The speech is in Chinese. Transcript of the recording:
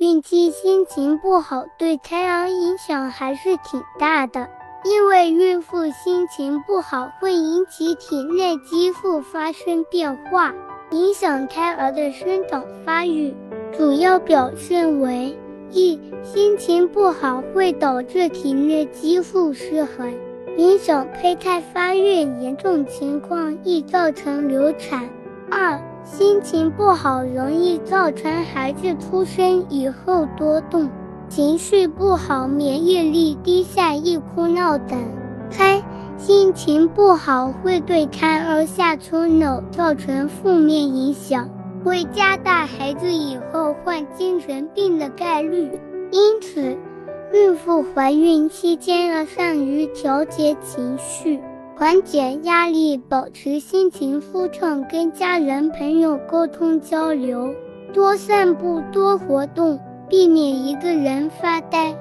孕期心情不好对胎儿影响还是挺大的，因为孕妇心情不好会引起体内激素发生变化，影响胎儿的生长发育。主要表现为：一、心情不好会导致体内激素失衡，影响胚胎发育，严重情况易造成流产；二、心情不好容易造成孩子出生以后多动、情绪不好、免疫力低下、易哭闹等。三、心情不好会对胎儿下出脑造成负面影响，会加大孩子以后患精神病的概率。因此，孕妇怀孕期间要善于调节情绪。缓解压力，保持心情舒畅，跟家人朋友沟通交流，多散步，多活动，避免一个人发呆。